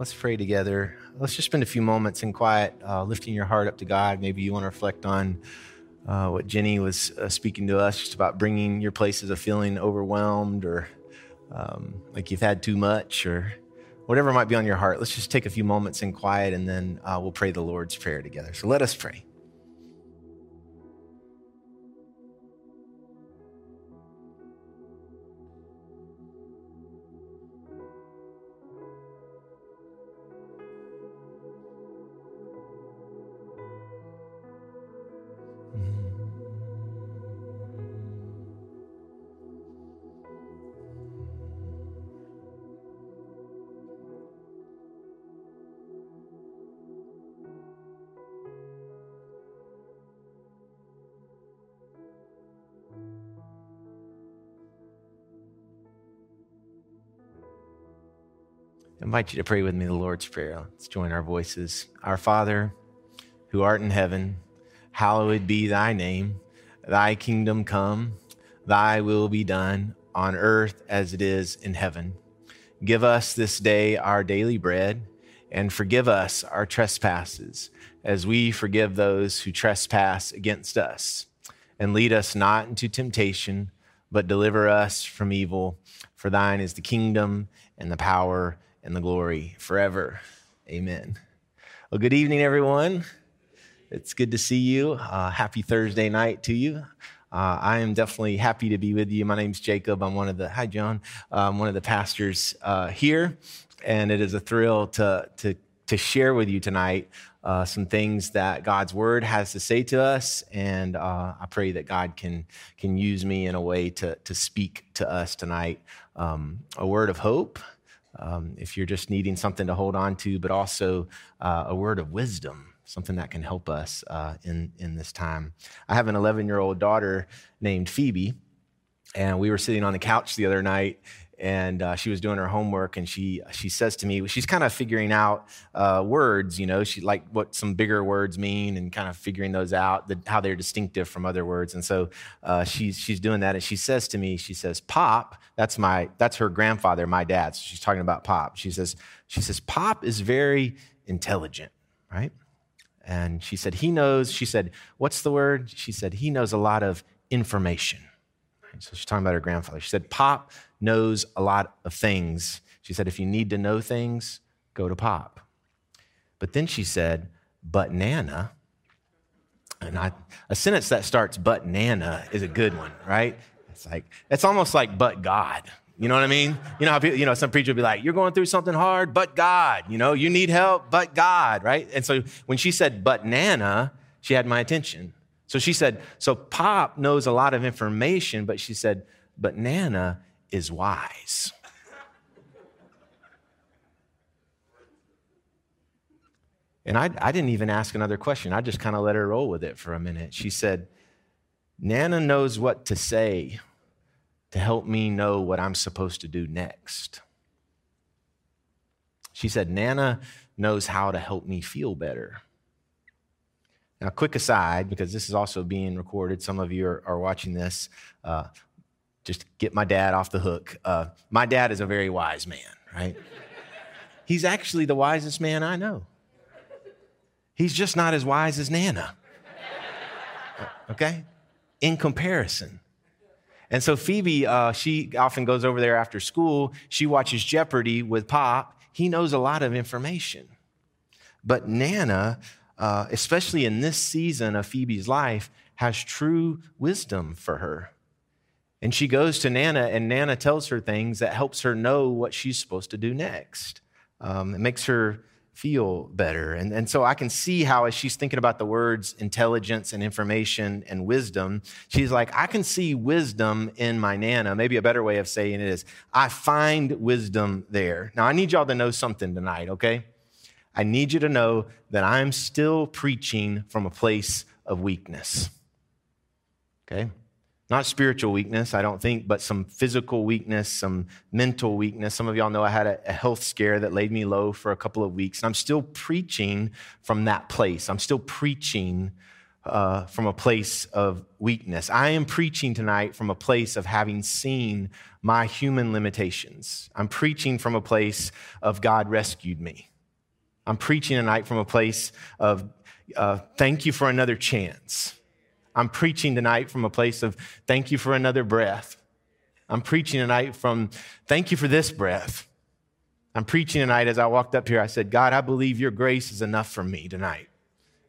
Let's pray together. Let's just spend a few moments in quiet, uh, lifting your heart up to God. Maybe you want to reflect on uh, what Jenny was uh, speaking to us, just about bringing your places of feeling overwhelmed or um, like you've had too much or whatever might be on your heart. Let's just take a few moments in quiet and then uh, we'll pray the Lord's Prayer together. So let us pray. I invite you to pray with me the Lord's Prayer. Let's join our voices. Our Father, who art in heaven, hallowed be thy name. Thy kingdom come, thy will be done on earth as it is in heaven. Give us this day our daily bread, and forgive us our trespasses, as we forgive those who trespass against us. And lead us not into temptation, but deliver us from evil. For thine is the kingdom and the power and the glory forever. Amen. Well, good evening, everyone. It's good to see you. Uh, happy Thursday night to you. Uh, I am definitely happy to be with you. My name's Jacob. I'm one of the, hi, John. I'm one of the pastors uh, here, and it is a thrill to, to, to share with you tonight uh, some things that God's word has to say to us. And uh, I pray that God can, can use me in a way to, to speak to us tonight. Um, a word of hope um, if you're just needing something to hold on to, but also uh, a word of wisdom, something that can help us uh, in, in this time. I have an 11 year old daughter named Phoebe, and we were sitting on the couch the other night and uh, she was doing her homework and she she says to me she's kind of figuring out uh, words you know she like what some bigger words mean and kind of figuring those out the, how they're distinctive from other words. And so uh, she's she's doing that and she says to me she says pop that's my that's her grandfather my dad. So she's talking about pop. She says she says pop is very intelligent right? And she said he knows she said what's the word? She said he knows a lot of information so she's talking about her grandfather. She said, Pop knows a lot of things. She said, if you need to know things, go to Pop. But then she said, but Nana, and I, a sentence that starts but Nana is a good one, right? It's like, it's almost like but God. You know what I mean? You know how people, you know, some preacher will be like, you're going through something hard, but God, you know, you need help, but God, right? And so when she said, but Nana, she had my attention. So she said, So Pop knows a lot of information, but she said, But Nana is wise. And I, I didn't even ask another question. I just kind of let her roll with it for a minute. She said, Nana knows what to say to help me know what I'm supposed to do next. She said, Nana knows how to help me feel better. Now, quick aside, because this is also being recorded, some of you are, are watching this. Uh, just get my dad off the hook. Uh, my dad is a very wise man, right? He's actually the wisest man I know. He's just not as wise as Nana. Okay? In comparison. And so Phoebe, uh, she often goes over there after school. She watches Jeopardy with Pop. He knows a lot of information. But Nana, uh, especially in this season of Phoebe's life, has true wisdom for her. And she goes to Nana, and Nana tells her things that helps her know what she's supposed to do next. Um, it makes her feel better. And, and so I can see how, as she's thinking about the words intelligence and information and wisdom, she's like, I can see wisdom in my Nana. Maybe a better way of saying it is, I find wisdom there. Now, I need y'all to know something tonight, okay? I need you to know that I'm still preaching from a place of weakness. Okay? Not spiritual weakness, I don't think, but some physical weakness, some mental weakness. Some of y'all know I had a, health scare that laid me low for a couple of weeks, and I'm still preaching from that place. I'm still preaching uh, from a place of weakness. I am preaching tonight from a place of having seen my human limitations. I'm preaching from a place of God rescued me. I'm preaching tonight from a place of uh, thank you for another chance. I'm preaching tonight from a place of thank you for another breath. I'm preaching tonight from thank you for this breath. I'm preaching tonight as I walked up here. I said, God, I believe your grace is enough for me tonight,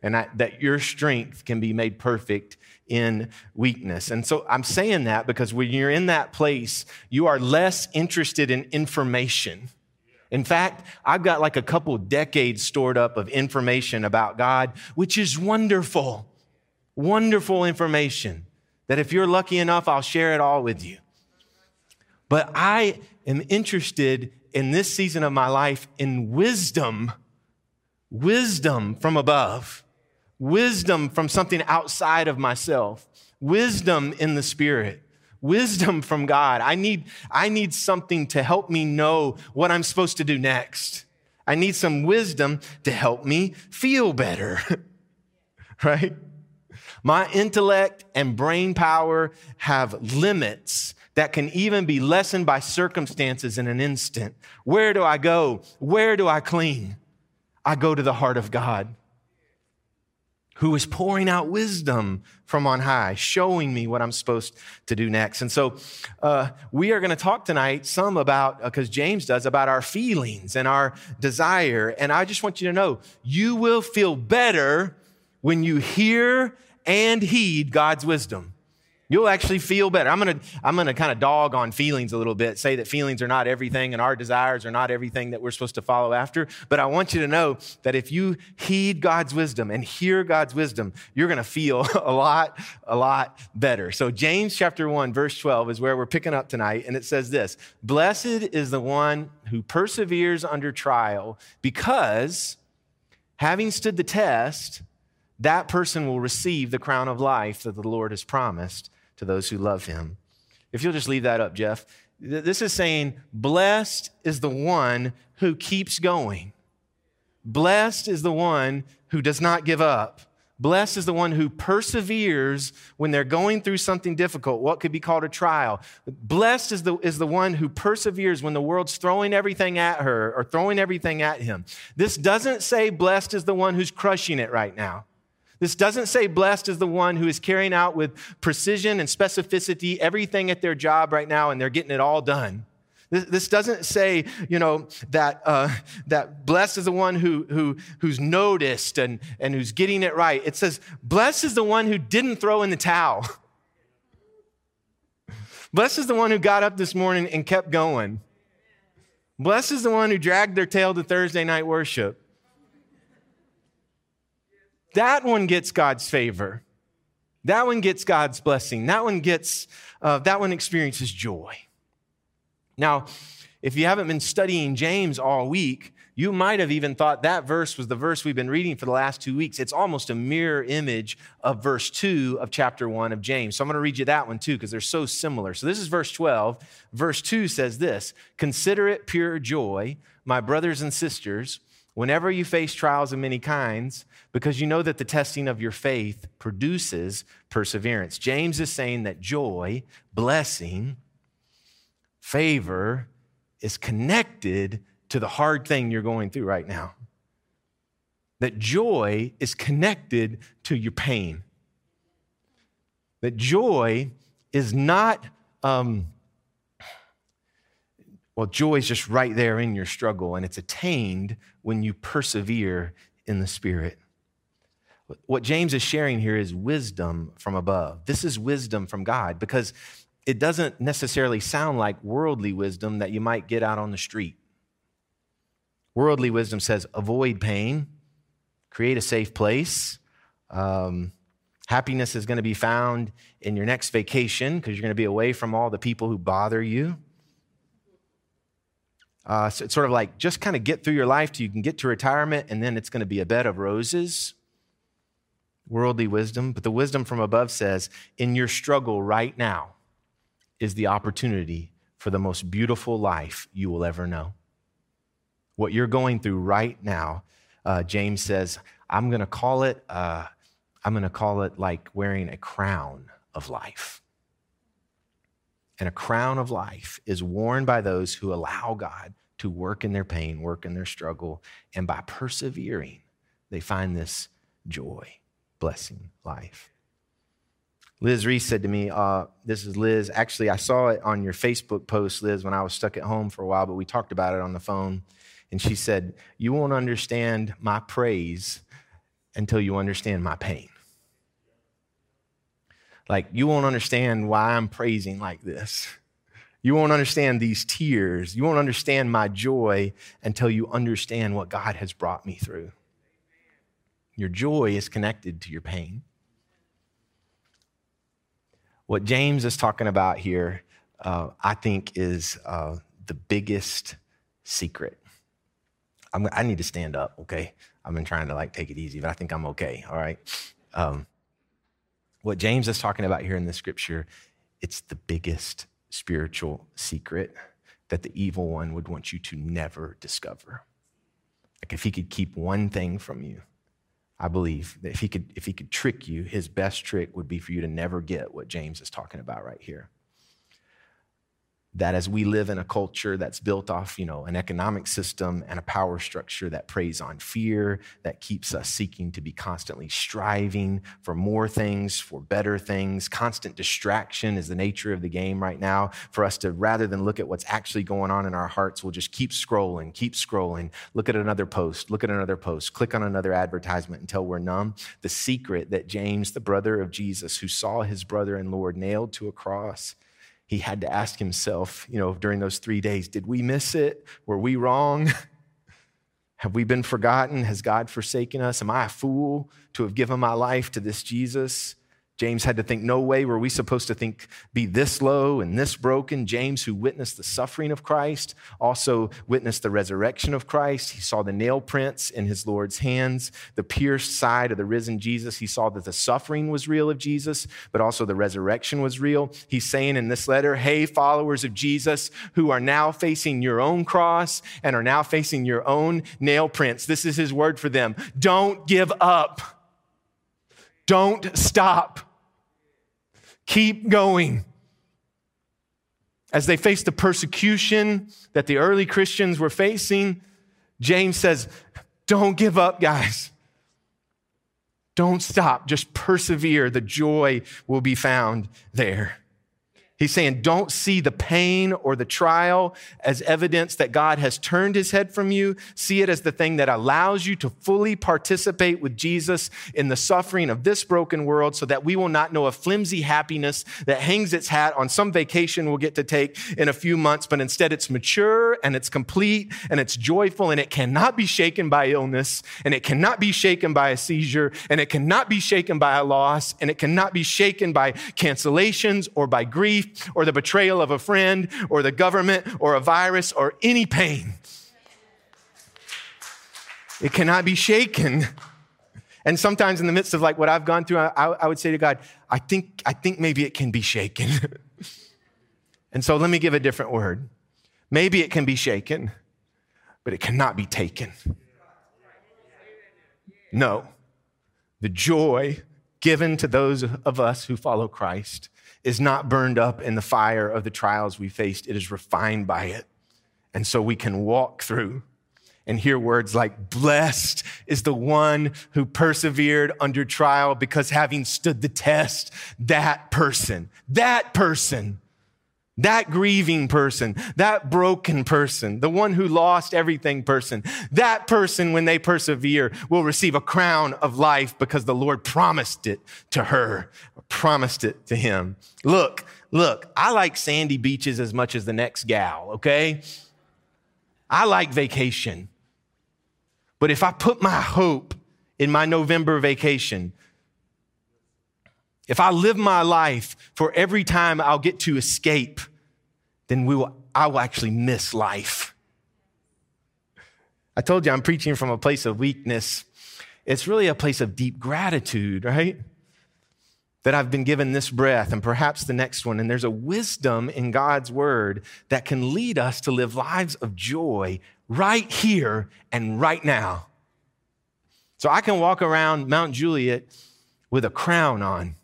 and I, that your strength can be made perfect in weakness. And so I'm saying that because when you're in that place, you are less interested in information. In fact, I've got like a couple decades stored up of information about God, which is wonderful, wonderful information that if you're lucky enough, I'll share it all with you. But I am interested in this season of my life in wisdom, wisdom from above, wisdom from something outside of myself, wisdom in the spirit, wisdom from God. I need, I need something to help me know what I'm supposed to do next. I need some wisdom to help me feel better, right? My intellect and brain power have limits that can even be lessened by circumstances in an instant. Where do I go? Where do I cling? I go to the heart of God who is pouring out wisdom from on high, showing me what I'm supposed to do next. And so uh, we are going to talk tonight some about, because uh, James does, about our feelings and our desire. And I just want you to know you will feel better when you hear and heed God's wisdom. You'll actually feel better. I'm gonna, I'm gonna kind of dog on feelings a little bit, say that feelings are not everything and our desires are not everything that we're supposed to follow after. But I want you to know that if you heed God's wisdom and hear God's wisdom, you're gonna feel a lot, a lot better. So James chapter 1, verse 12 is where we're picking up tonight, and it says this Blessed is the one who perseveres under trial, because having stood the test, that person will receive the crown of life that the Lord has promised to those who love him. If you'll just leave that up, Jeff. This is saying, blessed is the one who keeps going. Blessed is the one who does not give up. Blessed is the one who perseveres when they're going through something difficult, what could be called a trial. Blessed is the, is the one who perseveres when the world's throwing everything at her or throwing everything at him. This doesn't say blessed is the one who's crushing it right now. This doesn't say blessed is the one who is carrying out with precision and specificity everything at their job right now and they're getting it all done. This, doesn't say, you know, that, uh, that blessed is the one who, who, who's noticed and, and who's getting it right. It says, blessed is the one who didn't throw in the towel. blessed is the one who got up this morning and kept going. Blessed is the one who dragged their tail to Thursday night worship. That one gets God's favor. That one gets God's blessing. That one gets, uh, that one experiences joy. Now, if you haven't been studying James all week, you might have even thought that verse was the verse we've been reading for the last two weeks. It's almost a mirror image of verse 2 of chapter 1 of James. So I'm going to read you that one too because they're so similar. So this is verse 12. Verse 2 says this Consider it pure joy, my brothers and sisters, whenever you face trials of many kinds because you know that the testing of your faith produces perseverance. James is saying that joy, blessing, favor is connected to the hard thing you're going through right now. That joy is connected to your pain. That joy is not, um, well, joy is just right there in your struggle, and it's attained when you persevere in the Spirit. What James is sharing here is wisdom from above. This is wisdom from God because it doesn't necessarily sound like worldly wisdom that you might get out on the street. Worldly wisdom says avoid pain, create a safe place. Um, happiness is going to be found in your next vacation because you're going to be away from all the people who bother you. Uh, so it's sort of like just kind of get through your life till you can get to retirement, and then it's going to be a bed of roses worldly wisdom, but the wisdom from above says, in your struggle right now is the opportunity for the most beautiful life you will ever know. What you're going through right now, uh, James says, I'm going to call it, uh, I'm going to call it like wearing a crown of life. And a crown of life is worn by those who allow God to work in their pain, work in their struggle, and by persevering, they find this joy, blessing, life. Liz Reese said to me, uh, This is Liz. Actually, I saw it on your Facebook post, Liz, when I was stuck at home for a while, but we talked about it on the phone. And she said, You won't understand my praise until you understand my pain. Like, you won't understand why I'm praising like this. You won't understand these tears. You won't understand my joy until you understand what God has brought me through. Your joy is connected to your pain. What James is talking about here, uh, I think, is uh, the biggest secret. I'm, i need to stand up, okay? I've been trying to like take it easy, but I think I'm okay, all right? Um, what James is talking about here in the scripture, it's the biggest spiritual secret that the evil one would want you to never discover. Like if he could keep one thing from you, I believe that if he could if he could trick you, his best trick would be for you to never get what James is talking about right here that as we live in a culture that's built off, you know, an economic system and a power structure that preys on fear, that keeps us seeking to be constantly striving for more things, for better things. Constant distraction is the nature of the game right now. For us to, rather than look at what's actually going on in our hearts, we'll just keep scrolling, keep scrolling, look at another post, look at another post, click on another advertisement until we're numb. The secret that James, the brother of Jesus, who saw his brother and Lord nailed to a cross, he had to ask himself, you know, during those three days, did we miss it? Were we wrong? Have we been forgotten? Has God forsaken us? Am I a fool to have given my life to this Jesus? James had to think, no way were we supposed to think, be this low and this broken. James, who witnessed the suffering of Christ, also witnessed the resurrection of Christ. He saw the nail prints in his Lord's hands, the pierced side of the risen Jesus. He saw that the suffering was real of Jesus, but also the resurrection was real. He's saying in this letter, hey, followers of Jesus who are now facing your own cross and are now facing your own nail prints, this is his word for them. Don't give up. Don't stop. Keep going. As they face the persecution that the early Christians were facing, James says, Don't give up, guys. Don't stop. Just persevere. The joy will be found there. He's saying, don't see the pain or the trial as evidence that God has turned his head from you. See it as the thing that allows you to fully participate with Jesus in the suffering of this broken world so that we will not know a flimsy happiness that hangs its hat on some vacation we'll get to take in a few months, but instead it's mature and it's complete and it's joyful and it cannot be shaken by illness and it cannot be shaken by a seizure and it cannot be shaken by a loss and it cannot be shaken by cancellations or by grief or the betrayal of a friend or the government or a virus or any pain. It cannot be shaken. And sometimes in the midst of like what I've gone through, I, I would say to God, I think, I think maybe it can be shaken. and so let me give a different word. Maybe it can be shaken, but it cannot be taken. No. The joy given to those of us who follow Christ is not burned up in the fire of the trials we faced, it is refined by it. And so we can walk through and hear words like, Blessed is the one who persevered under trial because having stood the test, that person, that person that grieving person, that broken person, the one who lost everything person, that person, when they persevere, will receive a crown of life because the Lord promised it to her, promised it to him. Look, look, I like sandy beaches as much as the next gal, okay? I like vacation. But if I put my hope in my November vacation, if I live my life for every time I'll get to escape, then we will, I will actually miss life. I told you I'm preaching from a place of weakness. It's really a place of deep gratitude, right? That I've been given this breath and perhaps the next one. And there's a wisdom in God's word that can lead us to live lives of joy right here and right now. So I can walk around Mount Juliet with a crown on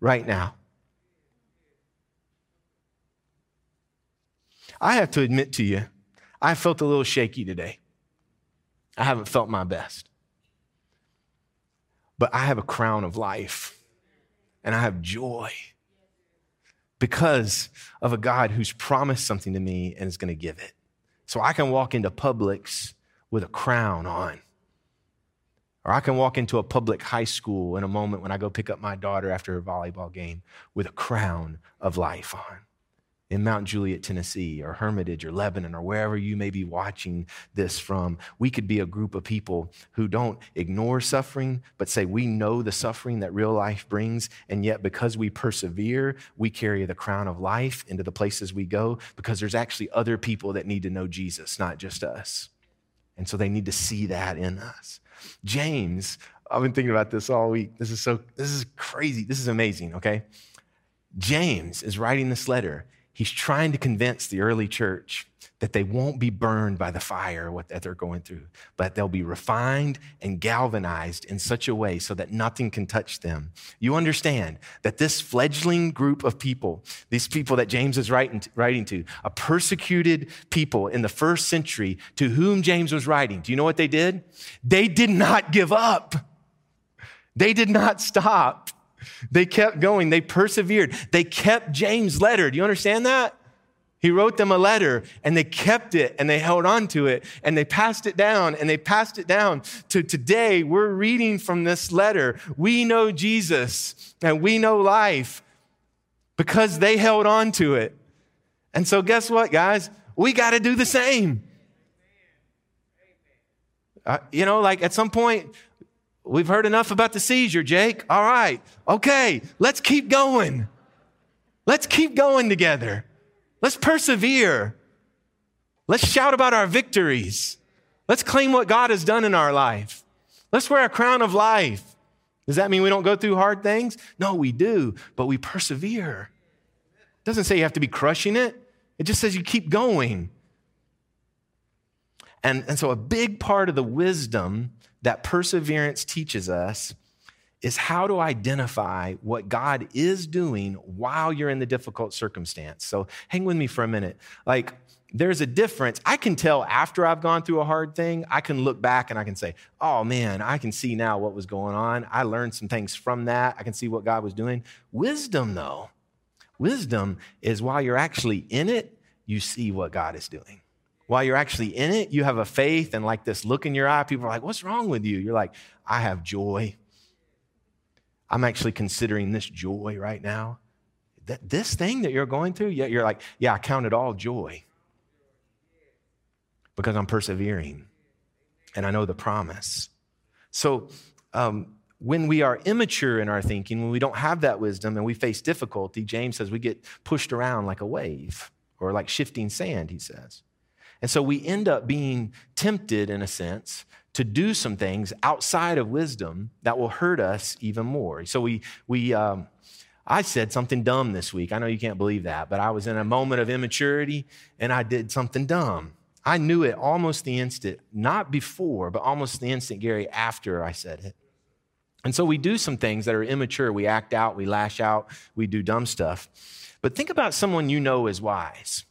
right now. I have to admit to you, I felt a little shaky today. I haven't felt my best. But I have a crown of life and I have joy because of a God who's promised something to me and is going to give it. So I can walk into Publix with a crown on. Or I can walk into a public high school in a moment when I go pick up my daughter after a volleyball game with a crown of life on in Mount Juliet, Tennessee, or Hermitage, or Lebanon, or wherever you may be watching this from, we could be a group of people who don't ignore suffering, but say we know the suffering that real life brings, and yet because we persevere, we carry the crown of life into the places we go because there's actually other people that need to know Jesus, not just us. And so they need to see that in us. James, I've been thinking about this all week. This is so, this is crazy. This is amazing, okay? James is writing this letter he's trying to convince the early church that they won't be burned by the fire what that they're going through, but they'll be refined and galvanized in such a way so that nothing can touch them. You understand that this fledgling group of people, these people that James is writing to, writing to, a persecuted people in the first century to whom James was writing, do you know what they did? They did not give up. They did not stop. They kept going. They persevered. They kept James' letter. Do you understand that? He wrote them a letter and they kept it and they held on to it and they passed it down and they passed it down to today. We're reading from this letter. We know Jesus and we know life because they held on to it. And so, guess what, guys? We got to do the same. Uh, you know, like at some point, We've heard enough about the seizure, Jake. All right. Okay. Let's keep going. Let's keep going together. Let's persevere. Let's shout about our victories. Let's claim what God has done in our life. Let's wear a crown of life. Does that mean we don't go through hard things? No, we do, but we persevere. It doesn't say you have to be crushing it, it just says you keep going. And, and so, a big part of the wisdom that perseverance teaches us is how to identify what God is doing while you're in the difficult circumstance. So hang with me for a minute. Like, there's a difference. I can tell after I've gone through a hard thing, I can look back and I can say, oh man, I can see now what was going on. I learned some things from that. I can see what God was doing. Wisdom, though, wisdom is while you're actually in it, you see what God is doing while you're actually in it, you have a faith and like this look in your eye. People are like, What's wrong with you? You're like, I have joy. I'm actually considering this joy right now. That this thing that you're going through, yet you're like, Yeah, I count it all joy because I'm persevering and I know the promise. So, um, when we are immature in our thinking, when we don't have that wisdom and we face difficulty, James says we get pushed around like a wave or like shifting sand, he says. And so we end up being tempted, in a sense, to do some things outside of wisdom that will hurt us even more. So we, we, um, I said something dumb this week. I know you can't believe that, but I was in a moment of immaturity and I did something dumb. I knew it almost the instant, not before, but almost the instant, Gary, after I said it. And so we do some things that are immature. We act out, we lash out, we do dumb stuff. But think about someone you know is wise.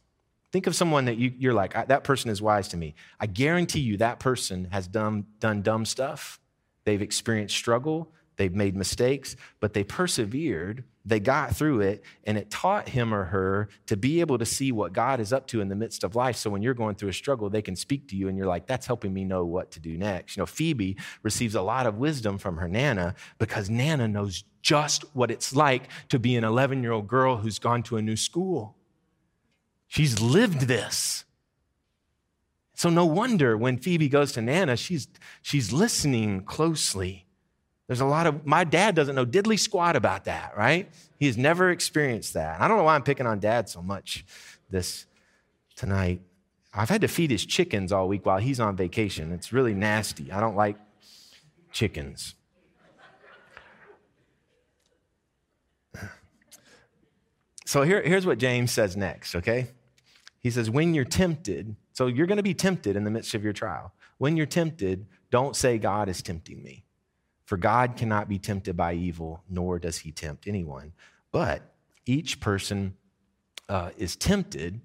Think of someone that you, are like, that person is wise to me. I guarantee you that person has done, done dumb stuff. They've experienced struggle. They've made mistakes, but they persevered. They got through it, and it taught him or her to be able to see what God is up to in the midst of life. So when you're going through a struggle, they can speak to you, and you're like, that's helping me know what to do next. You know, Phoebe receives a lot of wisdom from her Nana because Nana knows just what it's like to be an 11 year old girl who's gone to a new school. She's lived this. So no wonder when Phoebe goes to Nana, she's, she's listening closely. There's a lot of, my dad doesn't know diddly squat about that, right? He has never experienced that. I don't know why I'm picking on dad so much this tonight. I've had to feed his chickens all week while he's on vacation. It's really nasty. I don't like chickens. So here, here's what James says next, okay? He says, when you're tempted, so you're going to be tempted in the midst of your trial. When you're tempted, don't say, God is tempting me. For God cannot be tempted by evil, nor does he tempt anyone. But each person uh, is tempted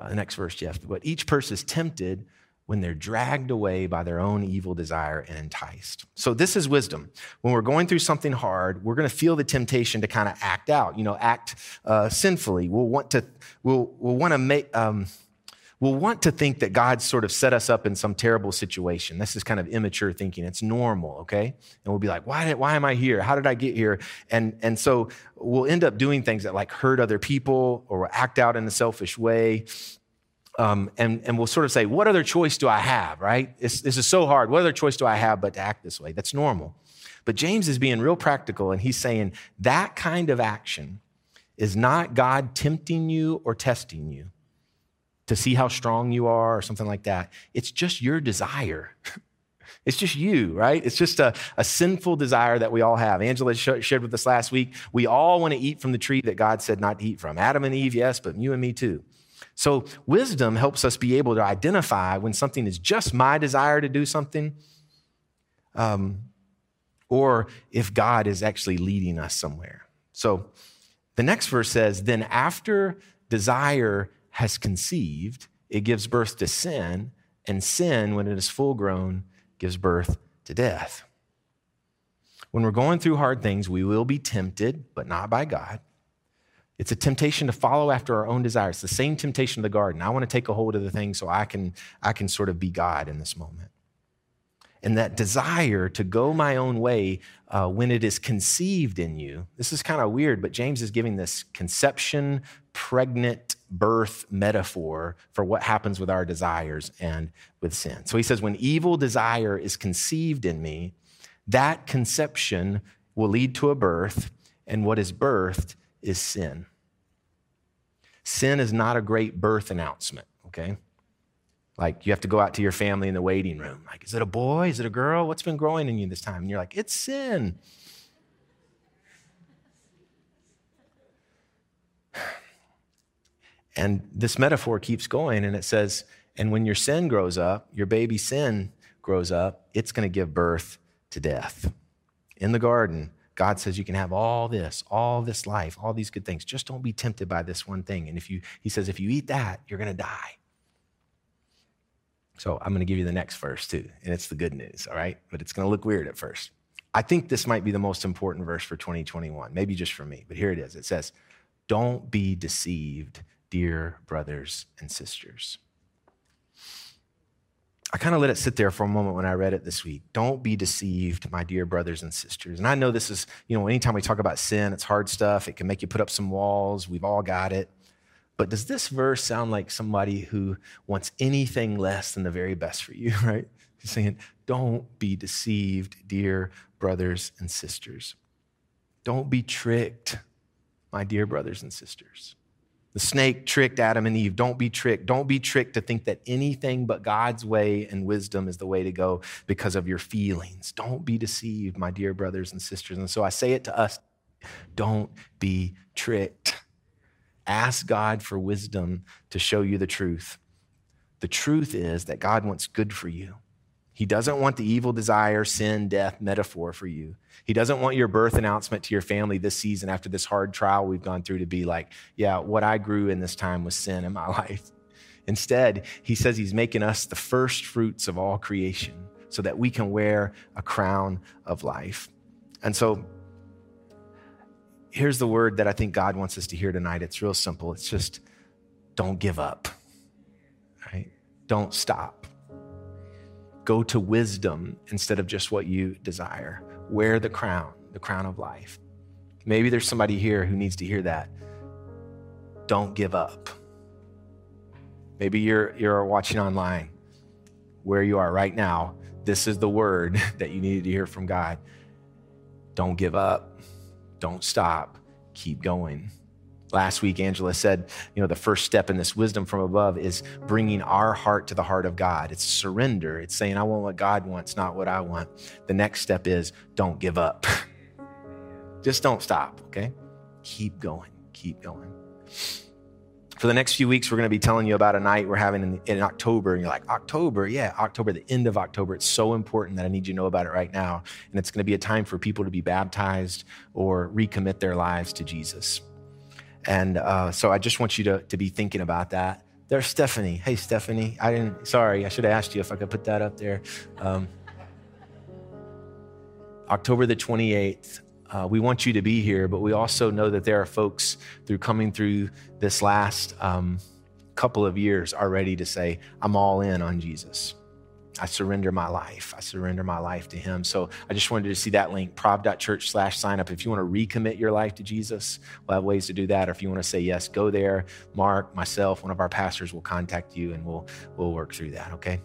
Uh, the next verse, Jeff. But each person is tempted when they're dragged away by their own evil desire and enticed. So, this is wisdom. When we're going through something hard, we're going to feel the temptation to kind of act out, you know, act uh, sinfully. We'll want to, we'll, we'll want to make, um, we'll want to think that God sort of set us up in some terrible situation. This is kind of immature thinking. It's normal, okay? And we'll be like, why, did, why am I here? How did I get here? And, and so we'll end up doing things that like hurt other people or act out in a selfish way um, and, and we'll sort of say, what other choice do I have, right? It's, this is so hard. What other choice do I have but to act this way? That's normal. But James is being real practical, and he's saying that kind of action is not God tempting you or testing you to see how strong you are or something like that. It's just your desire. It's just you, right? It's just a, a sinful desire that we all have. Angela shared with us last week. We all want to eat from the tree that God said not to eat from. Adam and Eve, yes, but you and me too. So, wisdom helps us be able to identify when something is just my desire to do something, um, or if God is actually leading us somewhere. So, the next verse says, Then after desire has conceived, it gives birth to sin, and sin, when it is full grown, gives birth to death. When we're going through hard things, we will be tempted, but not by God. It's a temptation to follow after our own desires. It's the same temptation of the garden. I want to take a hold of the thing so I can, I can sort of be God in this moment. And that desire to go my own way uh, when it is conceived in you, this is kind of weird, but James is giving this conception, pregnant birth metaphor for what happens with our desires and with sin. So he says, when evil desire is conceived in me, that conception will lead to a birth, and what is birthed is sin. Sin is not a great birth announcement, okay? Like you have to go out to your family in the waiting room. Like, is it a boy? Is it a girl? What's been growing in you this time? And you're like, it's sin. And this metaphor keeps going, and it says, and when your sin grows up, your baby sin grows up, it's going to give birth to death. In the garden, God says you can have all this, all this life, all these good things. Just don't be tempted by this one thing. And if you, he says, if you eat that, you're going to die. So I'm going to give you the next verse too. And it's the good news, all right? But it's going to look weird at first. I think this might be the most important verse for 2021, maybe just for me, but here it is. It says, Don't be deceived, dear brothers and sisters. I kind of let it sit there for a moment when I read it this week. Don't be deceived, my dear brothers and sisters. And I know this is, you know, anytime we talk about sin, it's hard stuff. It can make you put up some walls. We've all got it. But does this verse sound like somebody who wants anything less than the very best for you, right? He's saying, don't be deceived, dear brothers and sisters. Don't be tricked, my dear brothers and sisters. The snake tricked Adam and Eve. Don't be tricked. Don't be tricked to think that anything but God's way and wisdom is the way to go because of your feelings. Don't be deceived, my dear brothers and sisters. And so I say it to us don't be tricked. Ask God for wisdom to show you the truth. The truth is that God wants good for you. He doesn't want the evil desire, sin, death metaphor for you. He doesn't want your birth announcement to your family this season after this hard trial we've gone through to be like, yeah, what I grew in this time was sin in my life. Instead, he says he's making us the first fruits of all creation so that we can wear a crown of life. And so here's the word that I think God wants us to hear tonight. It's real simple. It's just don't give up. Right? Don't stop Go to wisdom instead of just what you desire. Wear the crown, the crown of life. Maybe there's somebody here who needs to hear that. Don't give up. Maybe you're, you're watching online where you are right now. This is the word that you needed to hear from God. Don't give up. Don't stop. Keep going. Last week, Angela said, you know, the first step in this wisdom from above is bringing our heart to the heart of God. It's surrender. It's saying, I want what God wants, not what I want. The next step is don't give up. Just don't stop, okay? Keep going, keep going. For the next few weeks, we're going to be telling you about a night we're having in, in, October. And you're like, October? Yeah, October, the end of October. It's so important that I need you to know about it right now. And it's going to be a time for people to be baptized or recommit their lives to Jesus. And uh, so I just want you to, to be thinking about that. There's Stephanie. Hey, Stephanie. I didn't, sorry, I should have asked you if I could put that up there. Um, October the 28th, uh, we want you to be here, but we also know that there are folks through coming through this last um, couple of years are ready to say, I'm all in on Jesus. I surrender my life. I surrender my life to him. So I just wanted to see that link, prov.church slash sign up. If you want to recommit your life to Jesus, we'll have ways to do that. Or if you want to say yes, go there. Mark, myself, one of our pastors will contact you and we'll we'll work through that. Okay.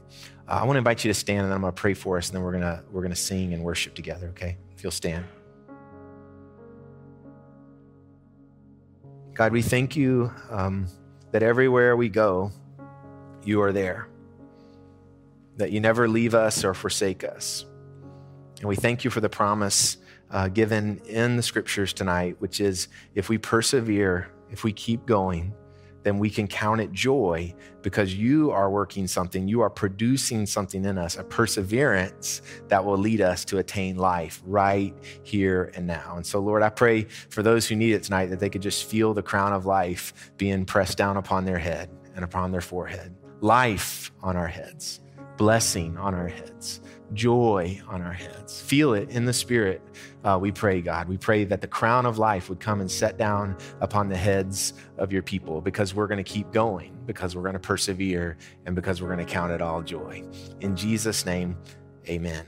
Uh, I want to invite you to stand and then I'm going to pray for us and then we're gonna we're gonna sing and worship together. Okay. If you'll stand. God, we thank you um, that everywhere we go, you are there that you never leave us or forsake us. And we thank you for the promise uh, given in the scriptures tonight, which is if we persevere, if we keep going, then we can count it joy because you are working something, you are producing something in us, a perseverance that will lead us to attain life right here and now. And so, Lord, I pray for those who need it tonight that they could just feel the crown of life being pressed down upon their head and upon their forehead, life on our heads blessing on our heads, joy on our heads. Feel it in the Spirit. Uh, we pray, God. We pray that the crown of life would come and set down upon the heads of your people because we're going to keep going, because we're going to persevere, and because we're going to count it all joy. In Jesus' name, amen.